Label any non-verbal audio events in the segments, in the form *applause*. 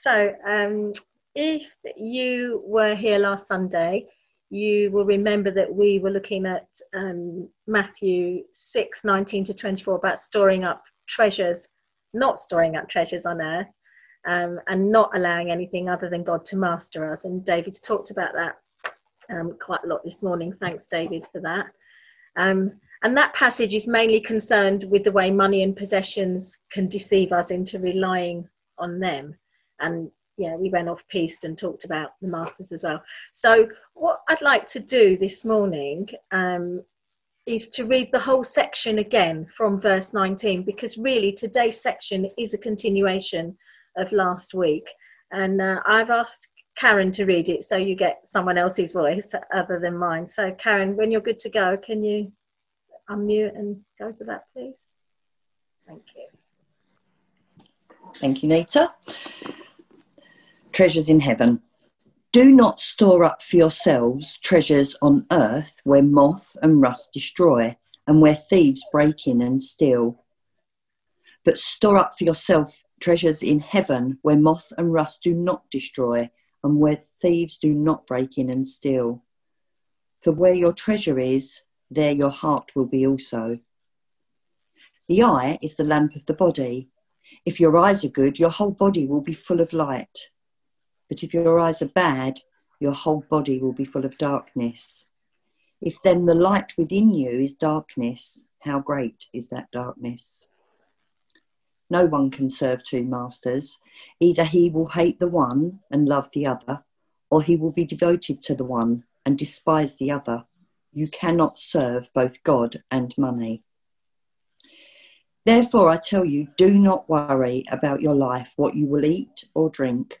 So, um, if you were here last Sunday, you will remember that we were looking at um, Matthew 6 19 to 24 about storing up treasures, not storing up treasures on earth, um, and not allowing anything other than God to master us. And David's talked about that um, quite a lot this morning. Thanks, David, for that. Um, and that passage is mainly concerned with the way money and possessions can deceive us into relying on them. And yeah, we went off piste and talked about the masters as well. So, what I'd like to do this morning um, is to read the whole section again from verse 19, because really today's section is a continuation of last week. And uh, I've asked Karen to read it so you get someone else's voice other than mine. So, Karen, when you're good to go, can you unmute and go for that, please? Thank you. Thank you, Nita. Treasures in heaven. Do not store up for yourselves treasures on earth where moth and rust destroy and where thieves break in and steal. But store up for yourself treasures in heaven where moth and rust do not destroy and where thieves do not break in and steal. For where your treasure is, there your heart will be also. The eye is the lamp of the body. If your eyes are good, your whole body will be full of light. But if your eyes are bad, your whole body will be full of darkness. If then the light within you is darkness, how great is that darkness? No one can serve two masters. Either he will hate the one and love the other, or he will be devoted to the one and despise the other. You cannot serve both God and money. Therefore, I tell you, do not worry about your life, what you will eat or drink,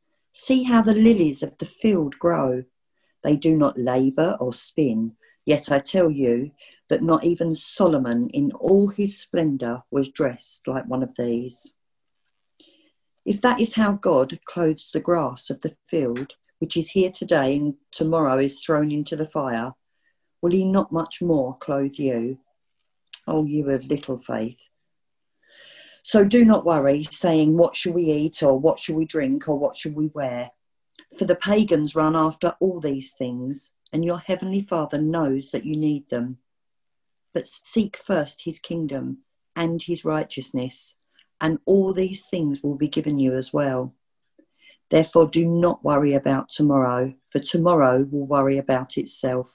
See how the lilies of the field grow. They do not labour or spin, yet I tell you that not even Solomon in all his splendour was dressed like one of these. If that is how God clothes the grass of the field, which is here today and tomorrow is thrown into the fire, will he not much more clothe you? O you of little faith. So do not worry, saying, What shall we eat, or what shall we drink, or what shall we wear? For the pagans run after all these things, and your heavenly Father knows that you need them. But seek first his kingdom and his righteousness, and all these things will be given you as well. Therefore, do not worry about tomorrow, for tomorrow will worry about itself.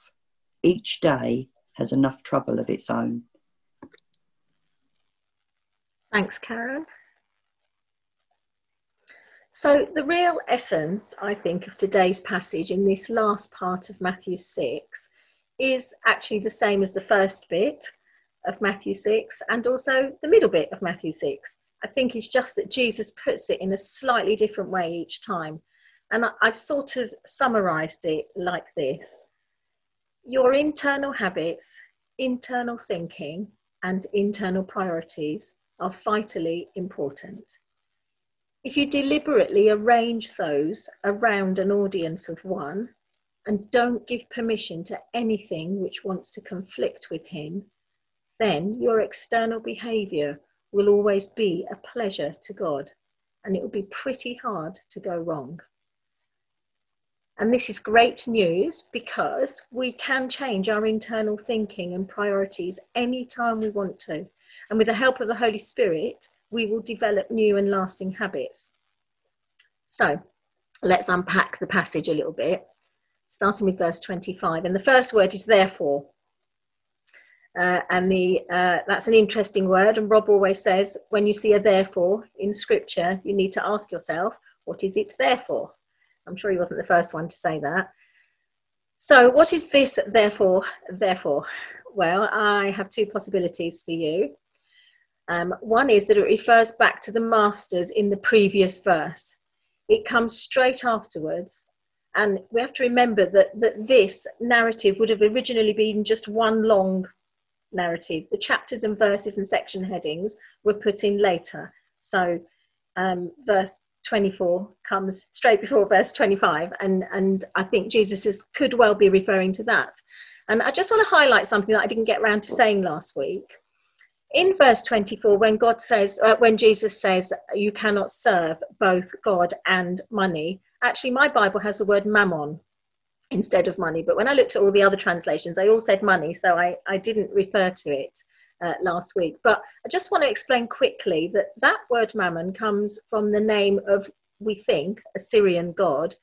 Each day has enough trouble of its own. Thanks, Karen. So, the real essence, I think, of today's passage in this last part of Matthew 6 is actually the same as the first bit of Matthew 6 and also the middle bit of Matthew 6. I think it's just that Jesus puts it in a slightly different way each time. And I've sort of summarized it like this Your internal habits, internal thinking, and internal priorities are vitally important. If you deliberately arrange those around an audience of one and don't give permission to anything which wants to conflict with him, then your external behavior will always be a pleasure to God and it will be pretty hard to go wrong. And this is great news because we can change our internal thinking and priorities anytime we want to. And with the help of the Holy Spirit, we will develop new and lasting habits. So let's unpack the passage a little bit, starting with verse 25. And the first word is therefore. Uh, and the uh, that's an interesting word. And Rob always says, when you see a therefore in scripture, you need to ask yourself, what is it there for? I'm sure he wasn't the first one to say that. So, what is this therefore? Therefore, well, I have two possibilities for you. Um, one is that it refers back to the masters in the previous verse. It comes straight afterwards And we have to remember that, that this narrative would have originally been just one long narrative. The chapters and verses and section headings were put in later. So, um, verse 24 comes straight before verse 25, and, and I think Jesus is, could well be referring to that. And I just want to highlight something that I didn't get around to saying last week. In verse 24, when God says, uh, when Jesus says, you cannot serve both God and money, actually, my Bible has the word mammon instead of money. But when I looked at all the other translations, they all said money, so I, I didn't refer to it uh, last week. But I just want to explain quickly that that word mammon comes from the name of, we think, a Syrian god.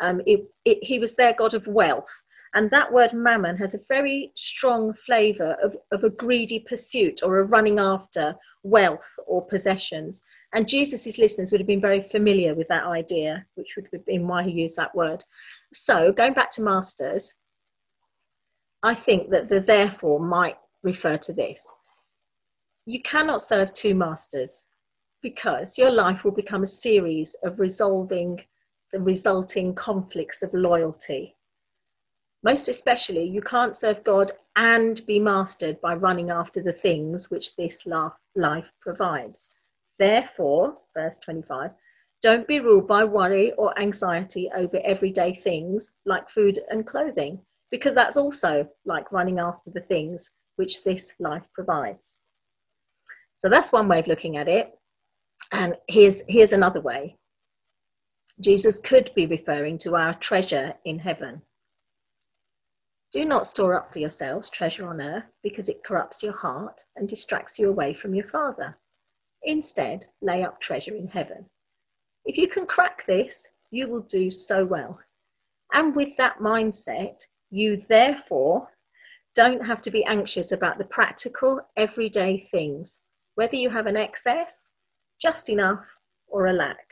Um, it, it, he was their god of wealth. And that word mammon has a very strong flavour of, of a greedy pursuit or a running after wealth or possessions. And Jesus' listeners would have been very familiar with that idea, which would have been why he used that word. So, going back to masters, I think that the therefore might refer to this. You cannot serve two masters because your life will become a series of resolving the resulting conflicts of loyalty. Most especially, you can't serve God and be mastered by running after the things which this life provides. Therefore, verse 25, don't be ruled by worry or anxiety over everyday things like food and clothing, because that's also like running after the things which this life provides. So that's one way of looking at it. And here's, here's another way Jesus could be referring to our treasure in heaven. Do not store up for yourselves treasure on earth because it corrupts your heart and distracts you away from your Father. Instead, lay up treasure in heaven. If you can crack this, you will do so well. And with that mindset, you therefore don't have to be anxious about the practical, everyday things, whether you have an excess, just enough, or a lack,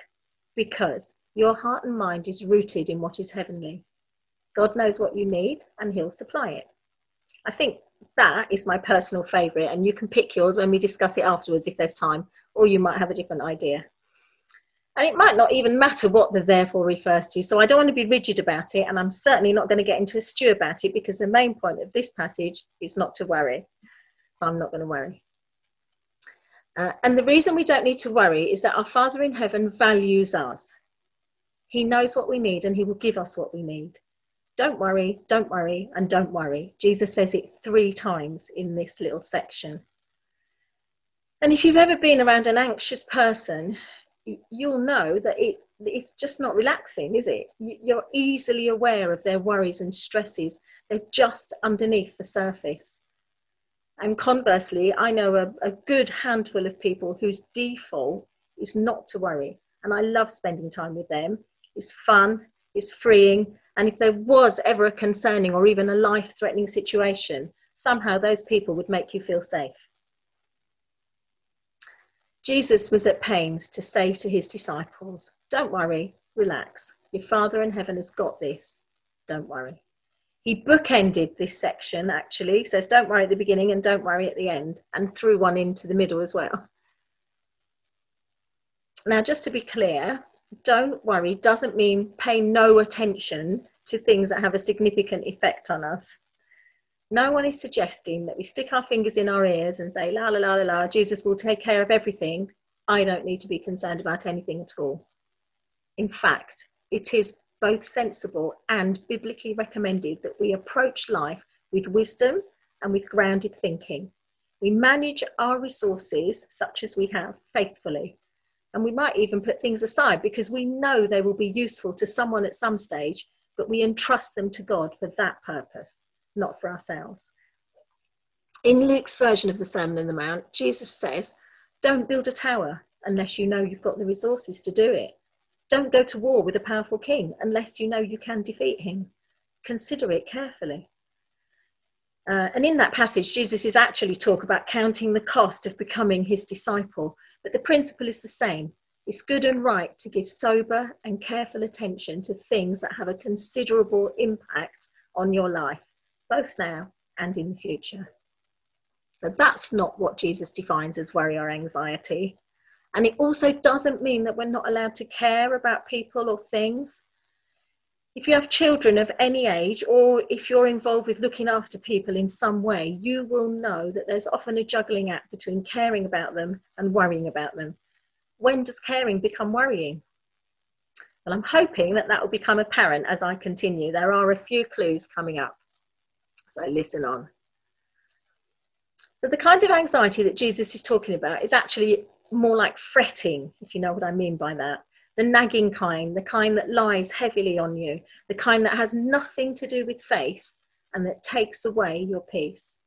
because your heart and mind is rooted in what is heavenly. God knows what you need and He'll supply it. I think that is my personal favourite, and you can pick yours when we discuss it afterwards if there's time, or you might have a different idea. And it might not even matter what the therefore refers to. So I don't want to be rigid about it, and I'm certainly not going to get into a stew about it because the main point of this passage is not to worry. So I'm not going to worry. Uh, and the reason we don't need to worry is that our Father in heaven values us. He knows what we need and He will give us what we need. Don't worry, don't worry, and don't worry. Jesus says it three times in this little section. And if you've ever been around an anxious person, you'll know that it, it's just not relaxing, is it? You're easily aware of their worries and stresses. They're just underneath the surface. And conversely, I know a, a good handful of people whose default is not to worry. And I love spending time with them. It's fun, it's freeing. And if there was ever a concerning or even a life threatening situation, somehow those people would make you feel safe. Jesus was at pains to say to his disciples, Don't worry, relax. Your Father in heaven has got this. Don't worry. He bookended this section actually, says, Don't worry at the beginning and don't worry at the end, and threw one into the middle as well. Now, just to be clear, don't worry doesn't mean pay no attention to things that have a significant effect on us no one is suggesting that we stick our fingers in our ears and say, la la la la la, Jesus will take care of everything. I don't need to be concerned about anything at all. In fact, it is both sensible and biblically recommended that we approach life with wisdom and with grounded thinking. We manage our resources, such as we have, faithfully. And we might even put things aside because we know they will be useful to someone at some stage, but we entrust them to God for that purpose not for ourselves. In Luke's version of the Sermon on the Mount, Jesus says, Don't build a tower unless you know you've got the resources to do it. Don't go to war with a powerful king unless you know you can defeat him. Consider it carefully. Uh, and in that passage, Jesus is actually talk about counting the cost of becoming his disciple, but the principle is the same. It's good and right to give sober and careful attention to things that have a considerable impact on your life both now and in the future. So that's not what Jesus defines as worry or anxiety. And it also doesn't mean that we're not allowed to care about people or things. if you have children of any age, or if you're involved with looking after people in some way, you will know that there's often a juggling act between caring about them and worrying about them. When does caring become worrying? Well, I'm hoping that that will become apparent as I continue. There are a few clues coming up. So listen on. But the kind of anxiety that Jesus is talking about is actually more like fretting, if you know what I mean by that. The nagging kind, the kind that lies heavily on you, the kind that has nothing to do with faith and that takes away your peace.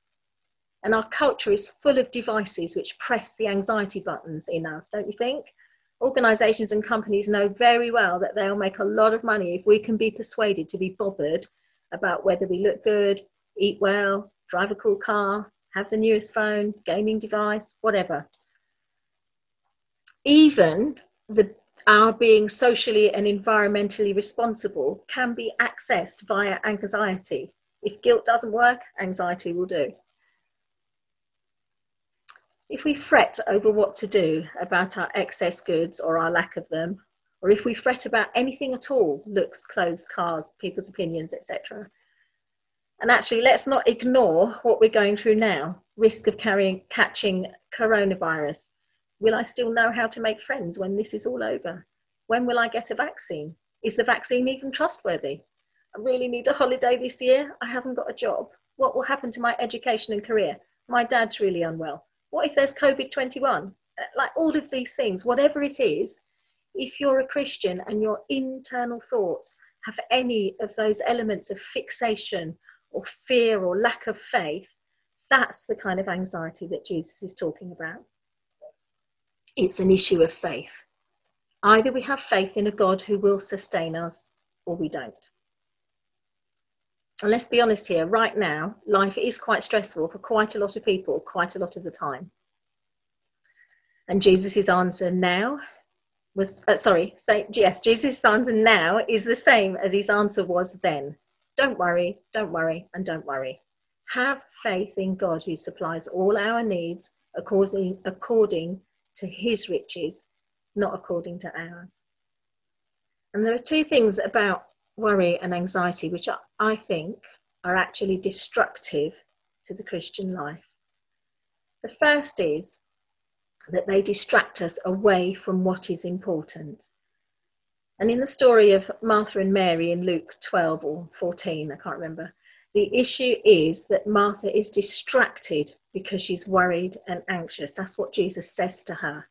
And our culture is full of devices which press the anxiety buttons in us, don't you think? Organisations and companies know very well that they'll make a lot of money if we can be persuaded to be bothered about whether we look good, eat well, drive a cool car, have the newest phone, gaming device, whatever. Even the, our being socially and environmentally responsible can be accessed via anxiety. If guilt doesn't work, anxiety will do. If we fret over what to do about our excess goods or our lack of them, or if we fret about anything at all looks, clothes, cars, people's opinions, etc. And actually, let's not ignore what we're going through now risk of carrying, catching coronavirus. Will I still know how to make friends when this is all over? When will I get a vaccine? Is the vaccine even trustworthy? I really need a holiday this year. I haven't got a job. What will happen to my education and career? My dad's really unwell. What if there's COVID 21? Uh, like all of these things, whatever it is, if you're a Christian and your internal thoughts have any of those elements of fixation or fear or lack of faith, that's the kind of anxiety that Jesus is talking about. It's an issue of faith. Either we have faith in a God who will sustain us or we don't. And let's be honest here, right now, life is quite stressful for quite a lot of people, quite a lot of the time. And Jesus' answer now was, uh, sorry, say, yes, Jesus' answer now is the same as his answer was then. Don't worry, don't worry, and don't worry. Have faith in God who supplies all our needs according, according to his riches, not according to ours. And there are two things about worry and anxiety, which I think are actually destructive to the Christian life. The first is that they distract us away from what is important. And in the story of Martha and Mary in Luke 12 or 14, I can't remember, the issue is that Martha is distracted because she's worried and anxious. That's what Jesus says to her.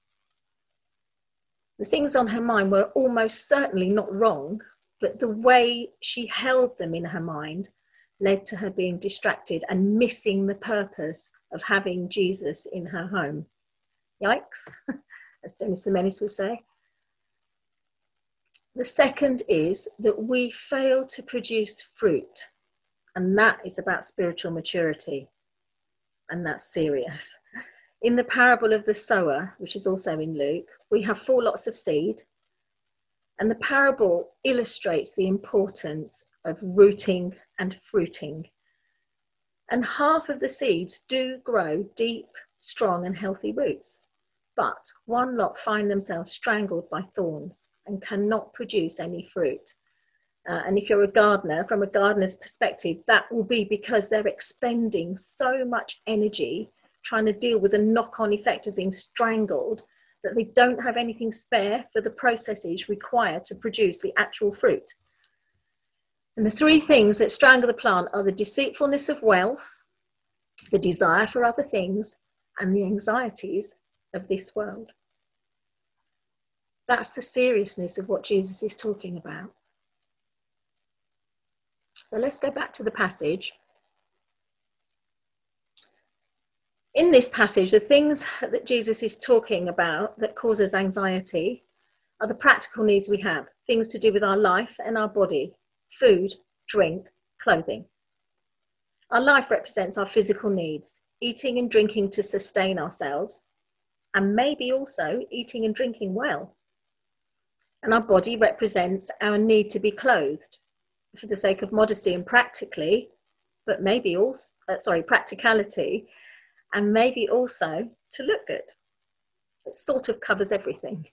The things on her mind were almost certainly not wrong, but the way she held them in her mind led to her being distracted and missing the purpose of having Jesus in her home. Yikes, *laughs* as Dennis the Menace would say. The second is that we fail to produce fruit, and that is about spiritual maturity, and that's serious. In the parable of the sower, which is also in Luke, we have four lots of seed, and the parable illustrates the importance of rooting and fruiting. And half of the seeds do grow deep, strong, and healthy roots, but one lot find themselves strangled by thorns and cannot produce any fruit. Uh, and if you're a gardener, from a gardener's perspective, that will be because they're expending so much energy trying to deal with the knock on effect of being strangled that they don't have anything spare for the processes required to produce the actual fruit. And the three things that strangle the plant are the deceitfulness of wealth, the desire for other things, and the anxieties of this world. That's the seriousness of what Jesus is talking about. So let's go back to the passage. In this passage, the things that Jesus is talking about that causes anxiety are the practical needs we have, things to do with our life and our body, food, drink, clothing. Our life represents our physical needs, eating and drinking to sustain ourselves, and maybe also eating and drinking well. And our body represents our need to be clothed for the sake of modesty and practically, but maybe also, uh, sorry, practicality, and maybe also to look good. It sort of covers everything.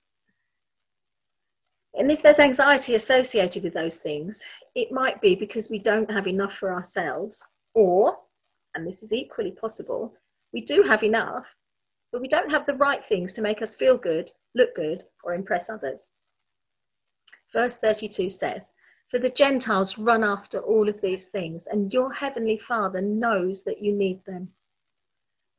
And if there's anxiety associated with those things, it might be because we don't have enough for ourselves, or, and this is equally possible, we do have enough, but we don't have the right things to make us feel good, look good, or impress others. Verse 32 says, For the Gentiles run after all of these things, and your heavenly Father knows that you need them.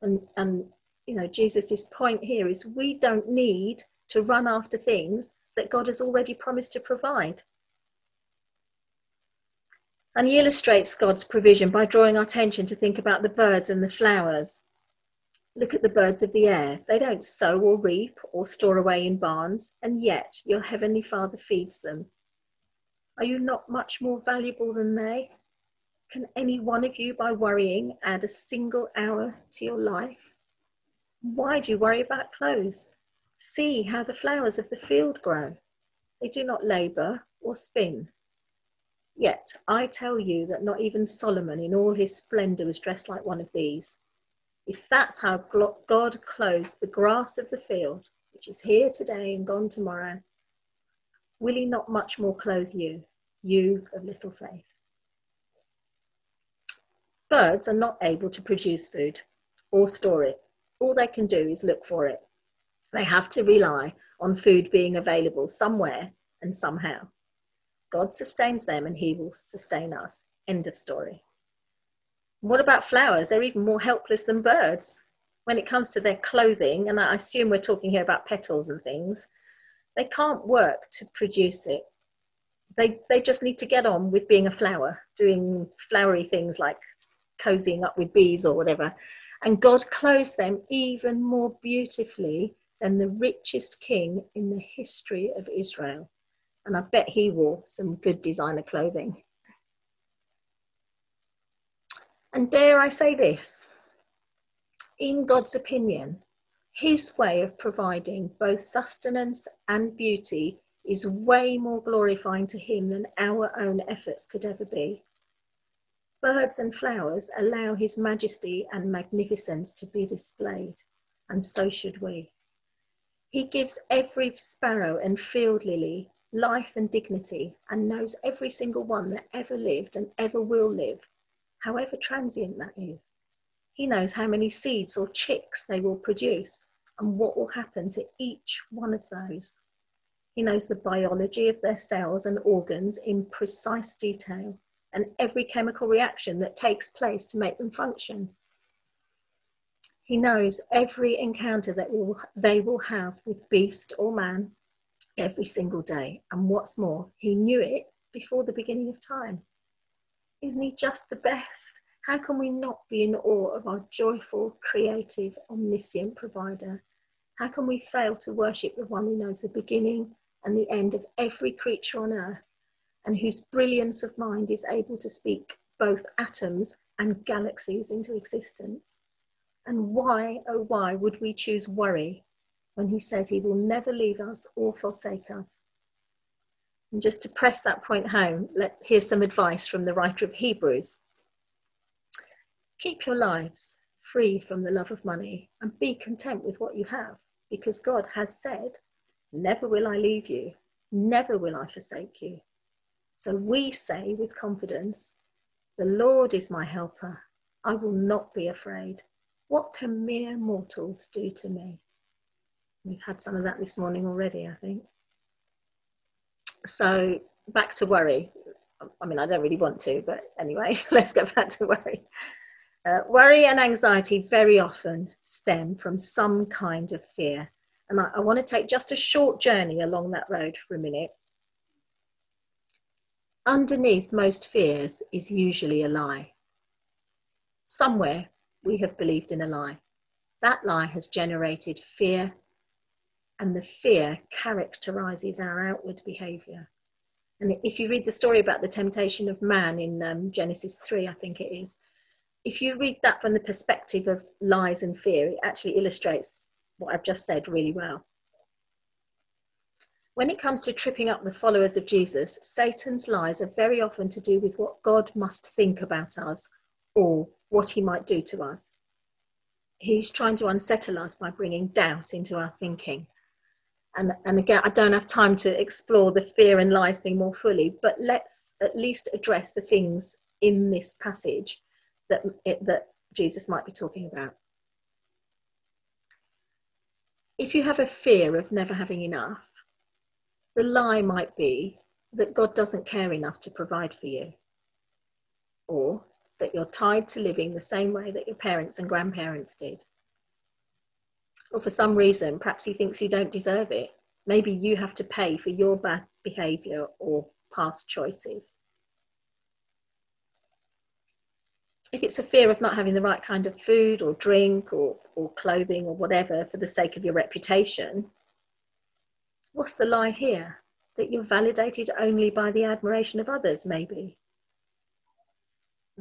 And, and you know, Jesus' point here is we don't need to run after things that God has already promised to provide. And he illustrates God's provision by drawing our attention to think about the birds and the flowers. Look at the birds of the air. They don't sow or reap or store away in barns, and yet your heavenly Father feeds them. Are you not much more valuable than they? Can any one of you, by worrying, add a single hour to your life? Why do you worry about clothes? See how the flowers of the field grow. They do not labor or spin. Yet I tell you that not even Solomon in all his splendor was dressed like one of these. If that's how God clothes the grass of the field, which is here today and gone tomorrow, will He not much more clothe you, you of little faith? Birds are not able to produce food or store it. All they can do is look for it. They have to rely on food being available somewhere and somehow. God sustains them and He will sustain us. End of story. What about flowers? They're even more helpless than birds when it comes to their clothing. And I assume we're talking here about petals and things. They can't work to produce it. They, they just need to get on with being a flower, doing flowery things like cozying up with bees or whatever. And God clothes them even more beautifully than the richest king in the history of Israel. And I bet he wore some good designer clothing. And dare I say this, in God's opinion, his way of providing both sustenance and beauty is way more glorifying to him than our own efforts could ever be. Birds and flowers allow his majesty and magnificence to be displayed, and so should we. He gives every sparrow and field lily life and dignity and knows every single one that ever lived and ever will live however transient that is. He knows how many seeds or chicks they will produce and what will happen to each one of those. He knows the biology of their cells and organs in precise detail and every chemical reaction that takes place to make them function. He knows every encounter that will, they will have with beast or man every single day. And what's more, he knew it before the beginning of time. Isn't he just the best? How can we not be in awe of our joyful, creative, omniscient provider? How can we fail to worship the one who knows the beginning and the end of every creature on earth and whose brilliance of mind is able to speak both atoms and galaxies into existence? And why, oh, why would we choose worry when he says he will never leave us or forsake us? And just to press that point home, let, here's some advice from the writer of Hebrews. Keep your lives free from the love of money and be content with what you have, because God has said, Never will I leave you, never will I forsake you. So we say with confidence, The Lord is my helper. I will not be afraid. What can mere mortals do to me? We've had some of that this morning already, I think so back to worry. I mean, I don't really want to, but anyway, *laughs* let's get back to worry. Uh, worry and anxiety very often stem from some kind of fear. And I, I want to take just a short journey along that road for a minute. Underneath most fears is usually a lie. Somewhere we have believed in a lie. That lie has generated fear and the fear characterizes our outward behavior. And if you read the story about the temptation of man in um, Genesis 3, I think it is, if you read that from the perspective of lies and fear, it actually illustrates what I've just said really well. When it comes to tripping up the followers of Jesus, Satan's lies are very often to do with what God must think about us or what he might do to us. He's trying to unsettle us by bringing doubt into our thinking And, and again, I don't have time to explore the fear and lies thing more fully, but let's at least address the things in this passage that, it, that Jesus might be talking about. If you have a fear of never having enough, the lie might be that God doesn't care enough to provide for you, or that you're tied to living the same way that your parents and grandparents did. Or for some reason, perhaps he thinks you don't deserve it. Maybe you have to pay for your bad behavior or past choices. If it's a fear of not having the right kind of food or drink or, or clothing or whatever for the sake of your reputation, what's the lie here? That you're validated only by the admiration of others, maybe?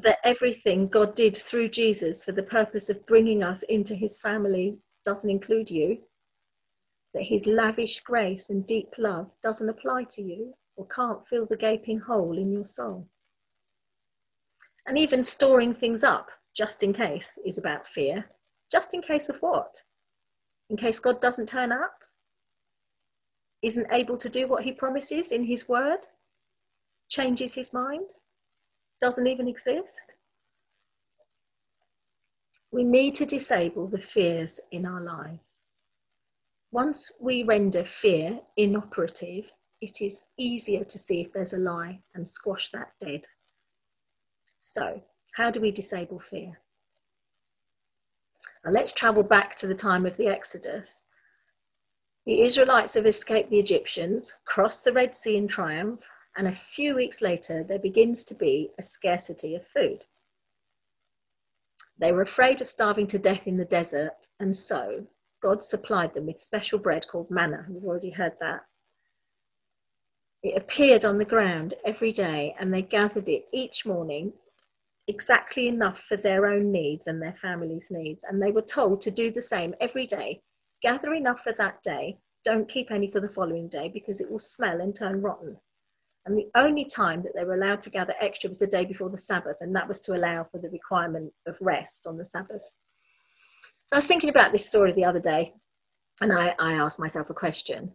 that everything God did through Jesus for the purpose of bringing us into his family doesn't include you, that his lavish grace and deep love doesn't apply to you or can't fill the gaping hole in your soul. And even storing things up just in case is about fear. Just in case of what? In case God doesn't turn up? Isn't able to do what he promises in his word? Changes his mind? doesn't even exist. We need to disable the fears in our lives. Once we render fear inoperative, it is easier to see if there's a lie and squash that dead. So, how do we disable fear? Now let's travel back to the time of the Exodus. The Israelites have escaped the Egyptians, crossed the Red Sea in triumph, and a few weeks later, there begins to be a scarcity of food. They were afraid of starving to death in the desert, and so God supplied them with special bread called manna. We've already heard that. It appeared on the ground every day, and they gathered it each morning, exactly enough for their own needs and their family's needs. And they were told to do the same every day. Gather enough for that day, don't keep any for the following day because it will smell and turn rotten. And the only time that they were allowed to gather extra was the day before the Sabbath, and that was to allow for the requirement of rest on the Sabbath. So I was thinking about this story the other day, and I, I asked myself a question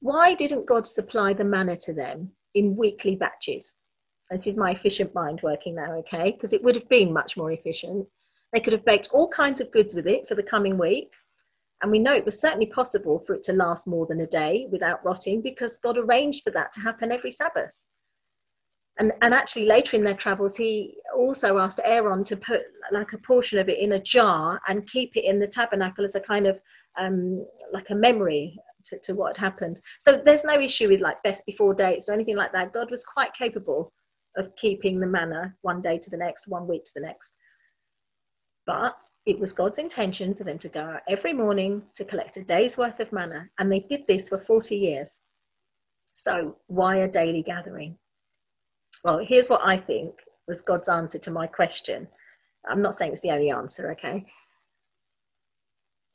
Why didn't God supply the manna to them in weekly batches? This is my efficient mind working now, okay? Because it would have been much more efficient. They could have baked all kinds of goods with it for the coming week. And we know it was certainly possible for it to last more than a day without rotting because God arranged for that to happen every Sabbath. And, and actually, later in their travels, he also asked Aaron to put like a portion of it in a jar and keep it in the tabernacle as a kind of um, like a memory to, to what had happened. So there's no issue with like best before dates or anything like that. God was quite capable of keeping the manna one day to the next, one week to the next. But it was God's intention for them to go out every morning to collect a day's worth of manna, and they did this for 40 years. So, why a daily gathering? Well, here's what I think was God's answer to my question. I'm not saying it's the only answer, okay?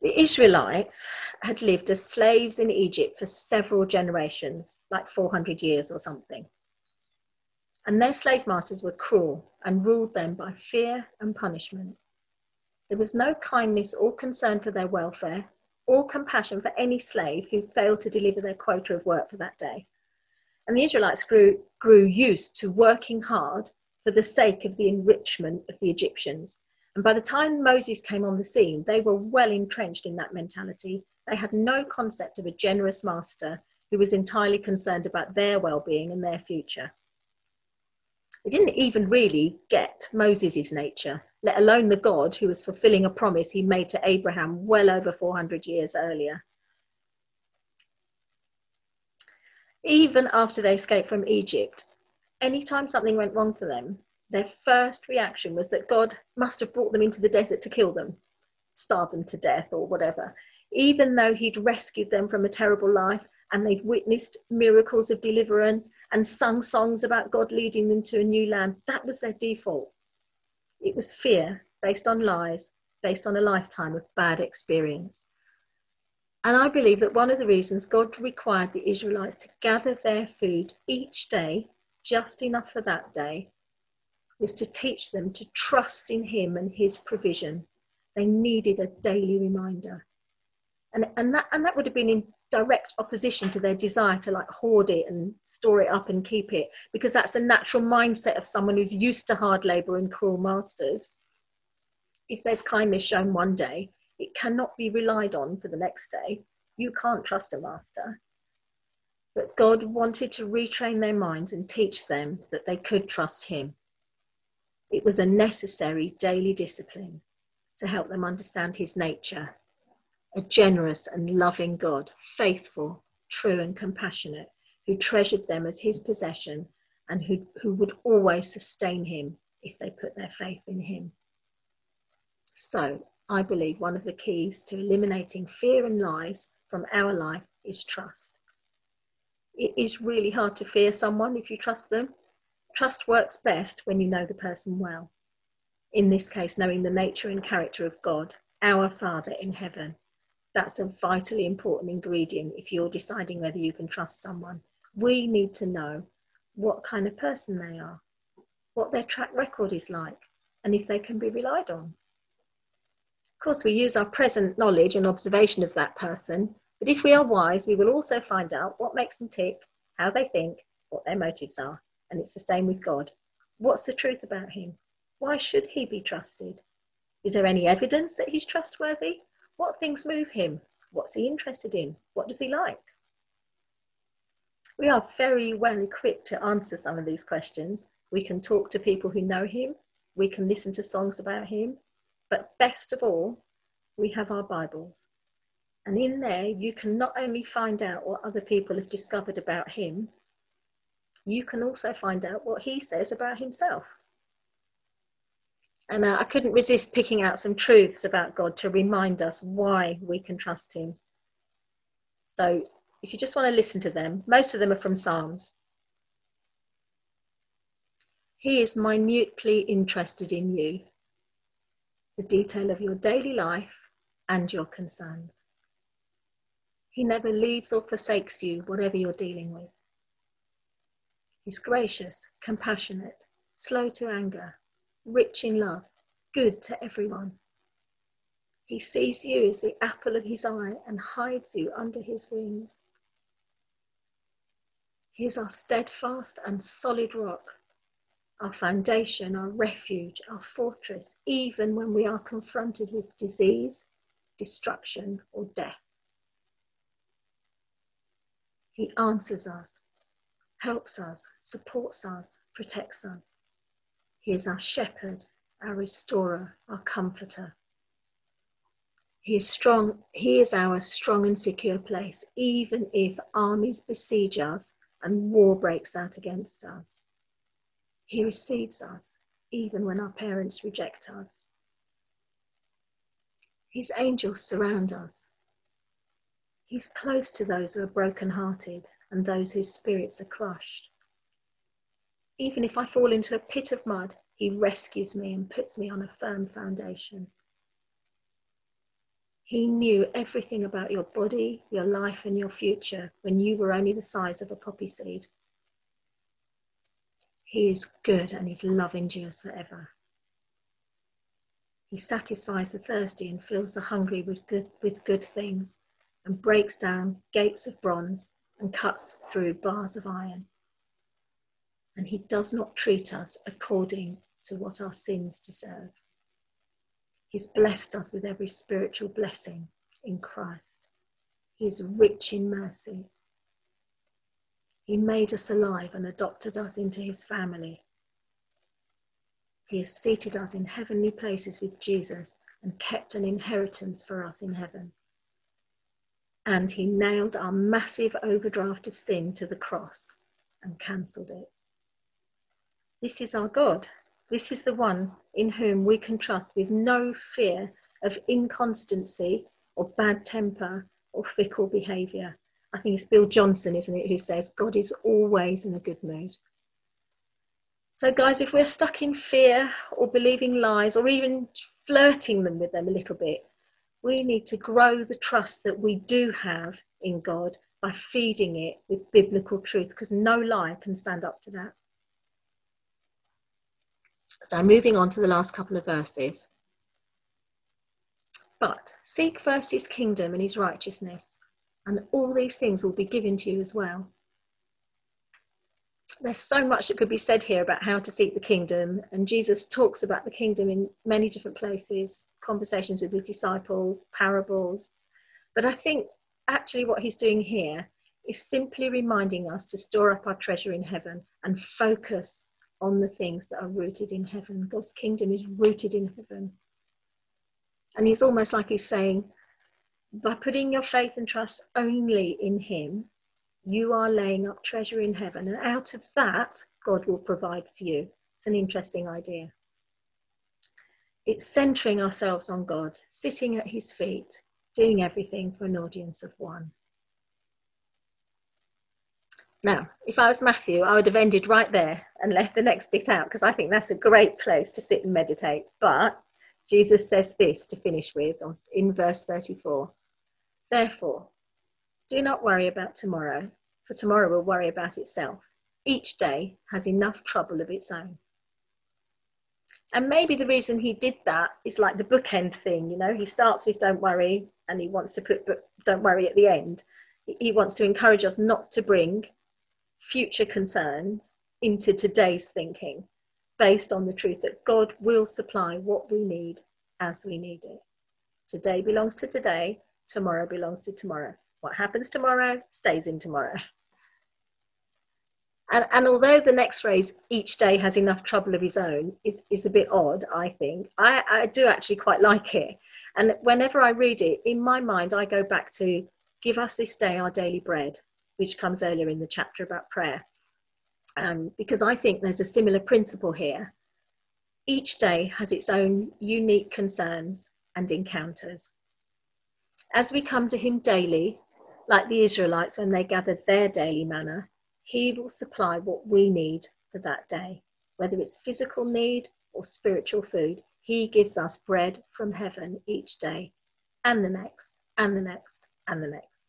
The Israelites had lived as slaves in Egypt for several generations, like 400 years or something. And their slave masters were cruel and ruled them by fear and punishment. There was no kindness or concern for their welfare or compassion for any slave who failed to deliver their quota of work for that day. And the Israelites grew, grew used to working hard for the sake of the enrichment of the Egyptians. And by the time Moses came on the scene, they were well entrenched in that mentality. They had no concept of a generous master who was entirely concerned about their well being and their future. They didn't even really get Moses' nature let alone the God who was fulfilling a promise he made to Abraham well over 400 years earlier. Even after they escaped from Egypt, anytime something went wrong for them, their first reaction was that God must have brought them into the desert to kill them, starve them to death, or whatever. Even though He'd rescued them from a terrible life and they'd witnessed miracles of deliverance and sung songs about God leading them to a new land, that was their default. It was fear based on lies, based on a lifetime of bad experience. And I believe that one of the reasons God required the Israelites to gather their food each day, just enough for that day, was to teach them to trust in Him and His provision. They needed a daily reminder. And, and, that, and that would have been in direct opposition to their desire to like hoard it and store it up and keep it because that's a natural mindset of someone who's used to hard labor and cruel masters. If there's kindness shown one day it cannot be relied on for the next day. You can't trust a master. But god wanted to retrain their minds and teach them that they could trust him. It was a necessary daily discipline to help them understand his nature a generous and loving God, faithful, true, and compassionate, who treasured them as his possession and who, who would always sustain him if they put their faith in him. So, I believe one of the keys to eliminating fear and lies from our life is trust. It is really hard to fear someone if you trust them. Trust works best when you know the person well. In this case, knowing the nature and character of God, our Father in heaven, that's a vitally important ingredient if you're deciding whether you can trust someone. We need to know what kind of person they are, what their track record is like, and if they can be relied on. Of course, we use our present knowledge and observation of that person, but if we are wise, we will also find out what makes them tick, how they think, what their motives are. And it's the same with God. What's the truth about him? Why should he be trusted? Is there any evidence that he's trustworthy? What things move him? What's he interested in? What does he like? We are very well equipped to answer some of these questions. We can talk to people who know him, we can listen to songs about him, but best of all, we have our Bibles. And in there, you can not only find out what other people have discovered about him, you can also find out what he says about himself. And uh, I couldn't resist picking out some truths about God to remind us why we can trust Him. So, if you just want to listen to them, most of them are from Psalms. He is minutely interested in you, the detail of your daily life and your concerns. He never leaves or forsakes you, whatever you're dealing with. He's gracious, compassionate, slow to anger, rich in love, good to everyone. He sees you as the apple of his eye and hides you under his wings. He is our steadfast and solid rock, our foundation, our refuge, our fortress, even when we are confronted with disease, destruction, or death. He answers us, helps us, supports us, protects us. He is our shepherd, our restorer, our comforter. He is strong, he is our strong and secure place, even if armies besiege us and war breaks out against us. He receives us, even when our parents reject us. His angels surround us. He's close to those who are broken-hearted and those whose spirits are crushed. Even if I fall into a pit of mud, he rescues me and puts me on a firm foundation. He knew everything about your body, your life, and your future when you were only the size of a poppy seed. He is good and his love endures forever. He satisfies the thirsty and fills the hungry with good, with good things and breaks down gates of bronze and cuts through bars of iron and he does not treat us according to what our sins deserve. He's blessed us with every spiritual blessing in Christ. He is rich in mercy. He made us alive and adopted us into his family. He has seated us in heavenly places with Jesus and kept an inheritance for us in heaven. And he nailed our massive overdraft of sin to the cross and cancelled it. This is our God. This is the one in whom we can trust with no fear of inconstancy or bad temper or fickle behaviour. I think it's Bill Johnson, isn't it, who says, God is always in a good mood. So, guys, if we're stuck in fear or believing lies or even flirting them with them a little bit, we need to grow the trust that we do have in God by feeding it with biblical truth because no lie can stand up to that. So I'm moving on to the last couple of verses. But seek first his kingdom and his righteousness, And all these things will be given to you as well. There's so much that could be said here about how to seek the kingdom, and Jesus talks about the kingdom in many different places, conversations with his disciple, parables. But I think actually what he's doing here is simply reminding us to store up our treasure in heaven and focus on the things that are rooted in heaven. God's kingdom is rooted in heaven. And he's almost like he's saying, by putting your faith and trust only in him, you are laying up treasure in heaven. And out of that, God will provide for you. It's an interesting idea. It's centering ourselves on God, sitting at his feet, doing everything for an audience of one. Now, if I was Matthew, I would have ended right there and left the next bit out because I think that's a great place to sit and meditate. But Jesus says this to finish with in verse 34 Therefore, do not worry about tomorrow, for tomorrow will worry about itself. Each day has enough trouble of its own. And maybe the reason he did that is like the bookend thing, you know, he starts with don't worry and he wants to put don't worry at the end. He wants to encourage us not to bring future concerns into today's thinking based on the truth that God will supply what we need as we need it. Today belongs to today, tomorrow belongs to tomorrow. What happens tomorrow stays in tomorrow. And, and although the next phrase, each day has enough trouble of his own, is, is a bit odd, I think, I, I do actually quite like it. And whenever I read it, in my mind, I go back to give us this day our daily bread which comes earlier in the chapter about prayer. Um, because I think there's a similar principle here. Each day has its own unique concerns and encounters. As we come to Him daily, like the Israelites when they gathered their daily manna, He will supply what we need for that day, whether it's physical need or spiritual food. He gives us bread from heaven each day, and the next, and the next, and the next,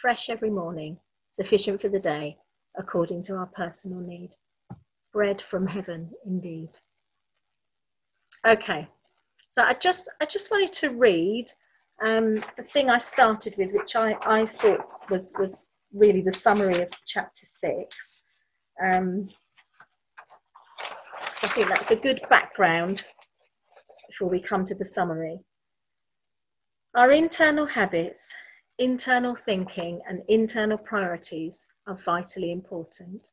fresh every morning sufficient for the day, according to our personal need. Bread from heaven, indeed. Okay, so I just I just wanted to read um, the thing I started with, which I, I thought was was really the summary of chapter six. Um, I think that's a good background before we come to the summary. Our internal habits internal thinking and internal priorities are vitally important.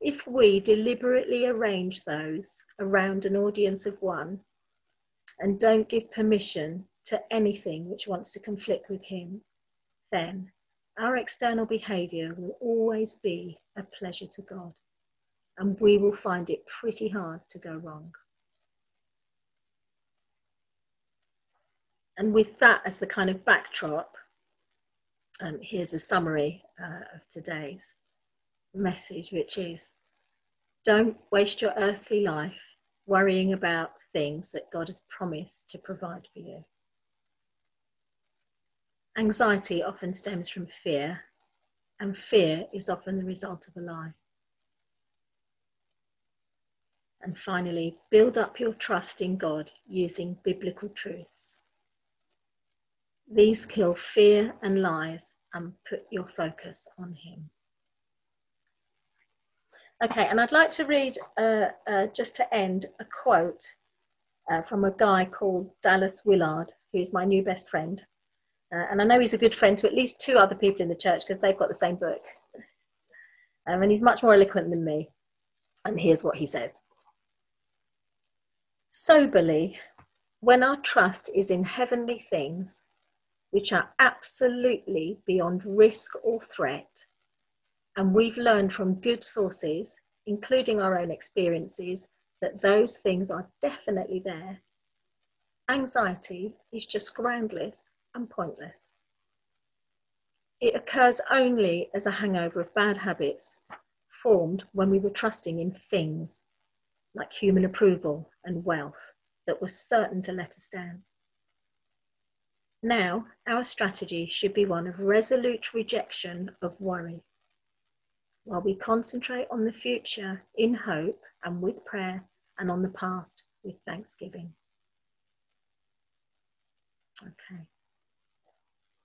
If we deliberately arrange those around an audience of one and don't give permission to anything which wants to conflict with Him, then our external behaviour will always be a pleasure to God and we will find it pretty hard to go wrong. And with that as the kind of backdrop, um, here's a summary uh, of today's message, which is don't waste your earthly life worrying about things that God has promised to provide for you. Anxiety often stems from fear, and fear is often the result of a lie. And finally, build up your trust in God using biblical truths. These kill fear and lies and put your focus on Him. Okay, and I'd like to read, uh, uh, just to end, a quote uh, from a guy called Dallas Willard, who's my new best friend. Uh, and I know he's a good friend to at least two other people in the church because they've got the same book. Um, and he's much more eloquent than me. And here's what he says Soberly, when our trust is in heavenly things, which are absolutely beyond risk or threat. And we've learned from good sources, including our own experiences, that those things are definitely there. Anxiety is just groundless and pointless. It occurs only as a hangover of bad habits formed when we were trusting in things like human approval and wealth that were certain to let us down. Now, our strategy should be one of resolute rejection of worry, while we concentrate on the future in hope and with prayer, and on the past with thanksgiving. Okay.